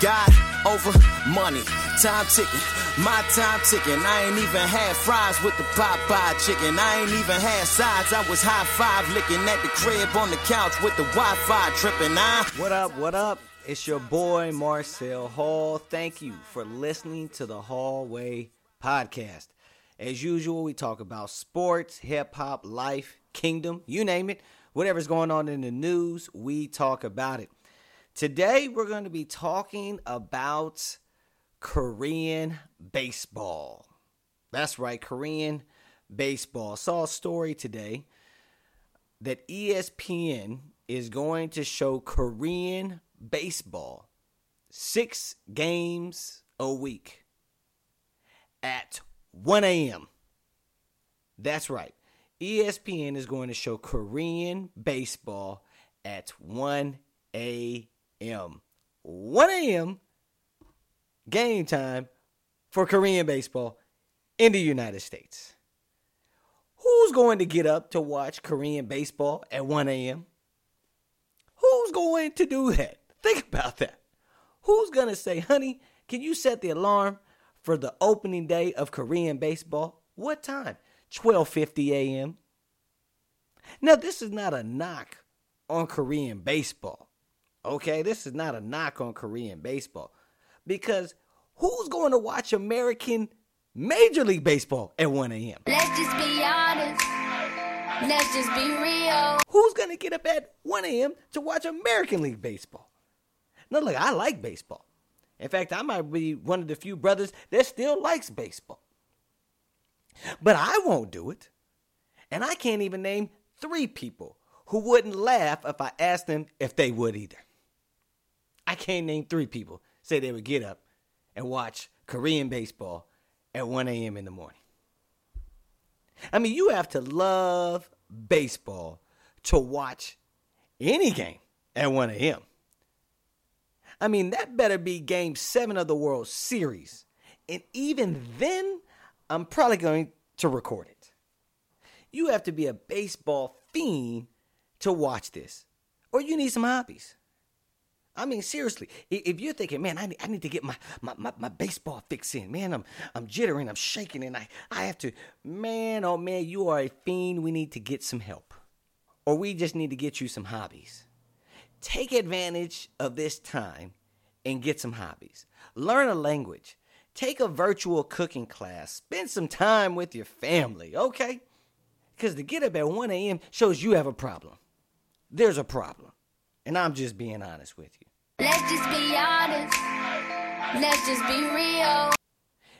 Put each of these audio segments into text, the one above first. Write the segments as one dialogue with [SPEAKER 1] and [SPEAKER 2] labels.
[SPEAKER 1] God over money, time ticking, my time ticking. I ain't even had fries with the Popeye chicken. I ain't even had sides. I was high five licking at the crib on the couch with the Wi-Fi tripping. I
[SPEAKER 2] What up, what up? It's your boy Marcel Hall. Thank you for listening to the Hallway Podcast. As usual, we talk about sports, hip hop, life, kingdom, you name it. Whatever's going on in the news, we talk about it. Today, we're going to be talking about Korean baseball. That's right, Korean baseball. Saw a story today that ESPN is going to show Korean baseball six games a week at 1 a.m. That's right. ESPN is going to show Korean baseball at 1 a.m. 1 a.m. game time for Korean baseball in the United States. Who's going to get up to watch Korean baseball at 1 a.m.? Who's going to do that? Think about that. Who's going to say, honey, can you set the alarm for the opening day of Korean baseball? What time? 12:50 a.m. Now, this is not a knock on Korean baseball. Okay, this is not a knock on Korean baseball because who's going to watch American Major League Baseball at 1 a.m.?
[SPEAKER 3] Let's just be honest. Let's just be real.
[SPEAKER 2] Who's going to get up at 1 a.m. to watch American League Baseball? Now, look, I like baseball. In fact, I might be one of the few brothers that still likes baseball. But I won't do it. And I can't even name three people who wouldn't laugh if I asked them if they would either. I can't name three people say they would get up and watch Korean baseball at 1 a.m. in the morning. I mean, you have to love baseball to watch any game at 1 a.m. I mean, that better be game seven of the World Series. And even then, I'm probably going to record it. You have to be a baseball fiend to watch this, or you need some hobbies. I mean, seriously, if you're thinking, man, I need, I need to get my, my, my, my baseball fix in, man, I'm I'm jittering, I'm shaking, and I, I have to, man, oh man, you are a fiend. We need to get some help, or we just need to get you some hobbies. Take advantage of this time and get some hobbies. Learn a language. Take a virtual cooking class. Spend some time with your family, okay? Because to get up at 1 a.m. shows you have a problem. There's a problem. And I'm just being honest with you.
[SPEAKER 3] Let's just be honest. Let's just be real.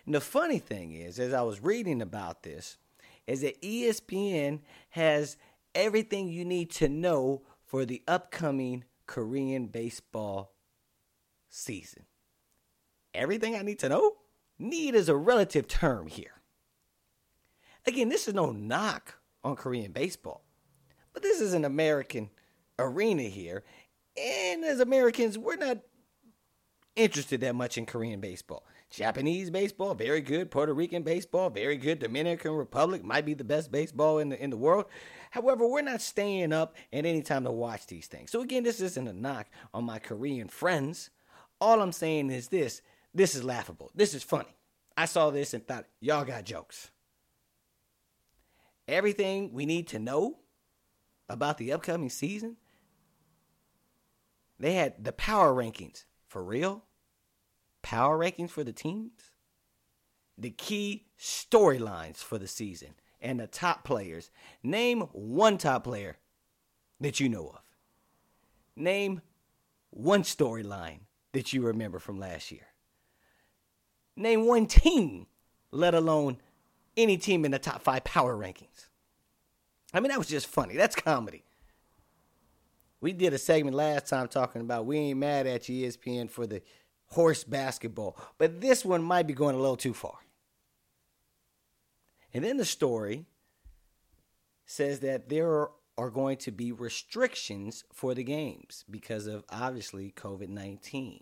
[SPEAKER 2] And the funny thing is, as I was reading about this, is that ESPN has everything you need to know for the upcoming Korean baseball season. Everything I need to know? Need is a relative term here. Again, this is no knock on Korean baseball, but this is an American arena here. And as Americans, we're not interested that much in Korean baseball. Japanese baseball, very good. Puerto Rican baseball, very good. Dominican Republic might be the best baseball in the in the world. However, we're not staying up at any time to watch these things. So again, this isn't a knock on my Korean friends. All I'm saying is this: this is laughable. This is funny. I saw this and thought, y'all got jokes. Everything we need to know about the upcoming season. They had the power rankings for real power rankings for the teams, the key storylines for the season, and the top players. Name one top player that you know of. Name one storyline that you remember from last year. Name one team, let alone any team in the top five power rankings. I mean, that was just funny. That's comedy. We did a segment last time talking about we ain't mad at you, ESPN, for the horse basketball, but this one might be going a little too far. And then the story says that there are going to be restrictions for the games because of obviously COVID 19.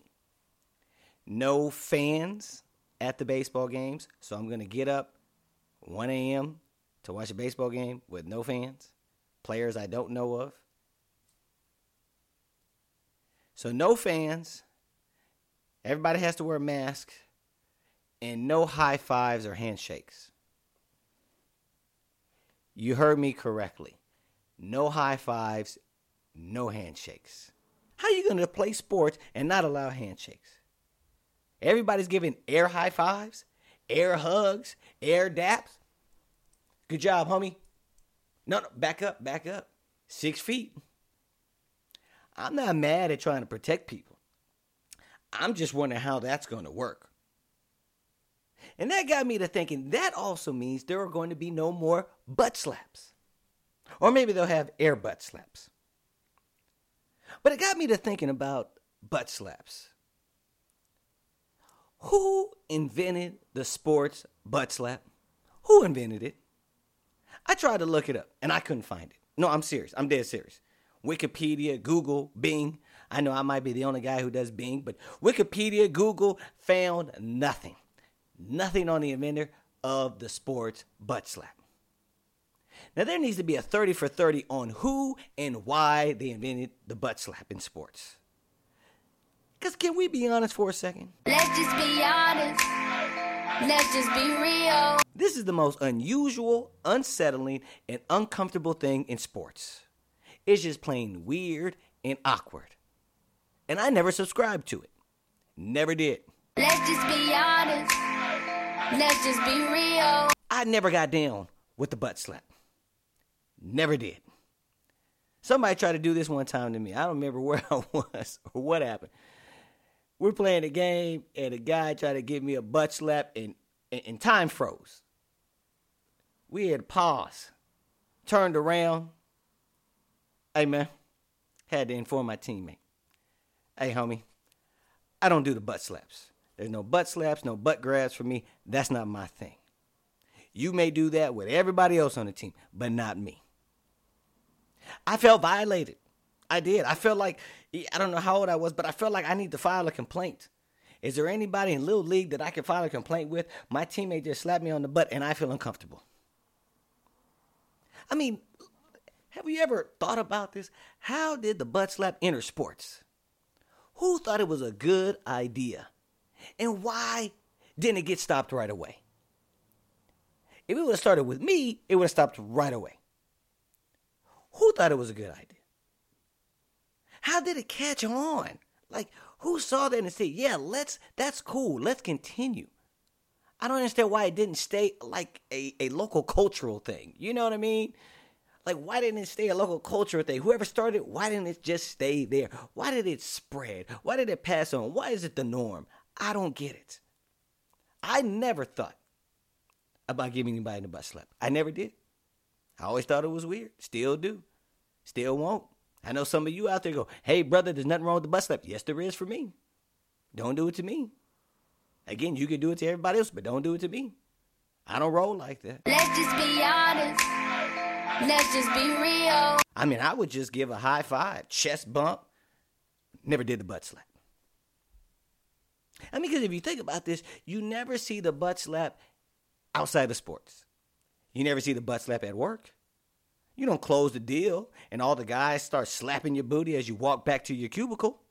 [SPEAKER 2] No fans at the baseball games, so I'm going to get up 1 a.m. to watch a baseball game with no fans, players I don't know of. So, no fans Everybody has to wear a mask and no high fives or handshakes. You heard me correctly. No high fives, no handshakes. How are you going to play sports and not allow handshakes? Everybody's giving air high fives, air hugs, air daps. Good job, homie. No, no, back up, back up. Six feet. I'm not mad at trying to protect people. I'm just wondering how that's going to work. And that got me to thinking that also means there are going to be no more butt slaps. Or maybe they'll have air butt slaps. But it got me to thinking about butt slaps. Who invented the sports butt slap? Who invented it? I tried to look it up and I couldn't find it. No, I'm serious. I'm dead serious. Wikipedia, Google, Bing. I know I might be the only guy who does Bing, but Wikipedia, Google found nothing. Nothing on the inventor of the sports butt slap. Now, there needs to be a 30 for 30 on who and why they invented the butt slap in sports. Because can we be honest for a second?
[SPEAKER 3] Let's just be honest. Let's just be real.
[SPEAKER 2] This is the most unusual, unsettling, and uncomfortable thing in sports. It's just plain weird and awkward. And I never subscribed to it. Never did.
[SPEAKER 3] Let's just be honest. Let's just be real.
[SPEAKER 2] I never got down with the butt slap. Never did. Somebody tried to do this one time to me. I don't remember where I was or what happened. We're playing a game, and a guy tried to give me a butt slap, and, and, and time froze. We had to pause, turned around. Hey, man, had to inform my teammate. Hey, homie, I don't do the butt slaps. There's no butt slaps, no butt grabs for me. That's not my thing. You may do that with everybody else on the team, but not me. I felt violated. I did. I felt like I don't know how old I was, but I felt like I need to file a complaint. Is there anybody in Little League that I can file a complaint with? My teammate just slapped me on the butt and I feel uncomfortable. I mean, have you ever thought about this? How did the butt slap enter sports? Who thought it was a good idea? And why didn't it get stopped right away? If it would have started with me, it would have stopped right away. Who thought it was a good idea? How did it catch on? Like, who saw that and said, yeah, let's, that's cool, let's continue? I don't understand why it didn't stay like a, a local cultural thing. You know what I mean? Like, why didn't it stay a local cultural thing? Whoever started, why didn't it just stay there? Why did it spread? Why did it pass on? Why is it the norm? I don't get it. I never thought about giving anybody the butt slap. I never did. I always thought it was weird. Still do. Still won't. I know some of you out there go, hey, brother, there's nothing wrong with the butt slap. Yes, there is for me. Don't do it to me. Again, you can do it to everybody else, but don't do it to me. I don't roll like that.
[SPEAKER 3] Let's just be honest. Let's just be real.
[SPEAKER 2] I mean, I would just give a high five, chest bump. Never did the butt slap. I mean, because if you think about this, you never see the butt slap outside of sports. You never see the butt slap at work. You don't close the deal and all the guys start slapping your booty as you walk back to your cubicle.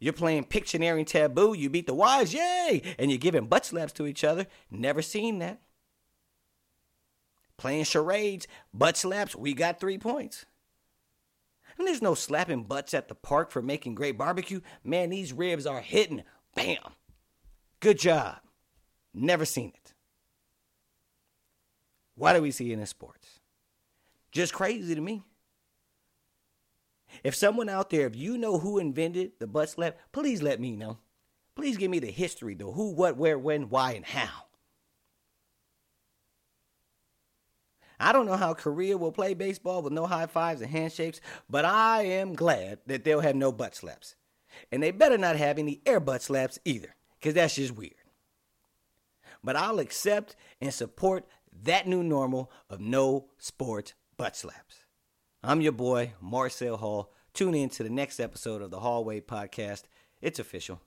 [SPEAKER 2] You're playing Pictionary and Taboo, you beat the wives, yay! And you're giving butt slaps to each other. Never seen that. Playing charades, butt slaps, we got three points. And there's no slapping butts at the park for making great barbecue. Man, these ribs are hitting. Bam. Good job. Never seen it. Why do we see it in sports? Just crazy to me. If someone out there, if you know who invented the butt slap, please let me know. Please give me the history, the who, what, where, when, why, and how. I don't know how Korea will play baseball with no high fives and handshakes, but I am glad that they'll have no butt slaps. And they better not have any air butt slaps either, because that's just weird. But I'll accept and support that new normal of no sports butt slaps. I'm your boy, Marcel Hall. Tune in to the next episode of the Hallway Podcast. It's official.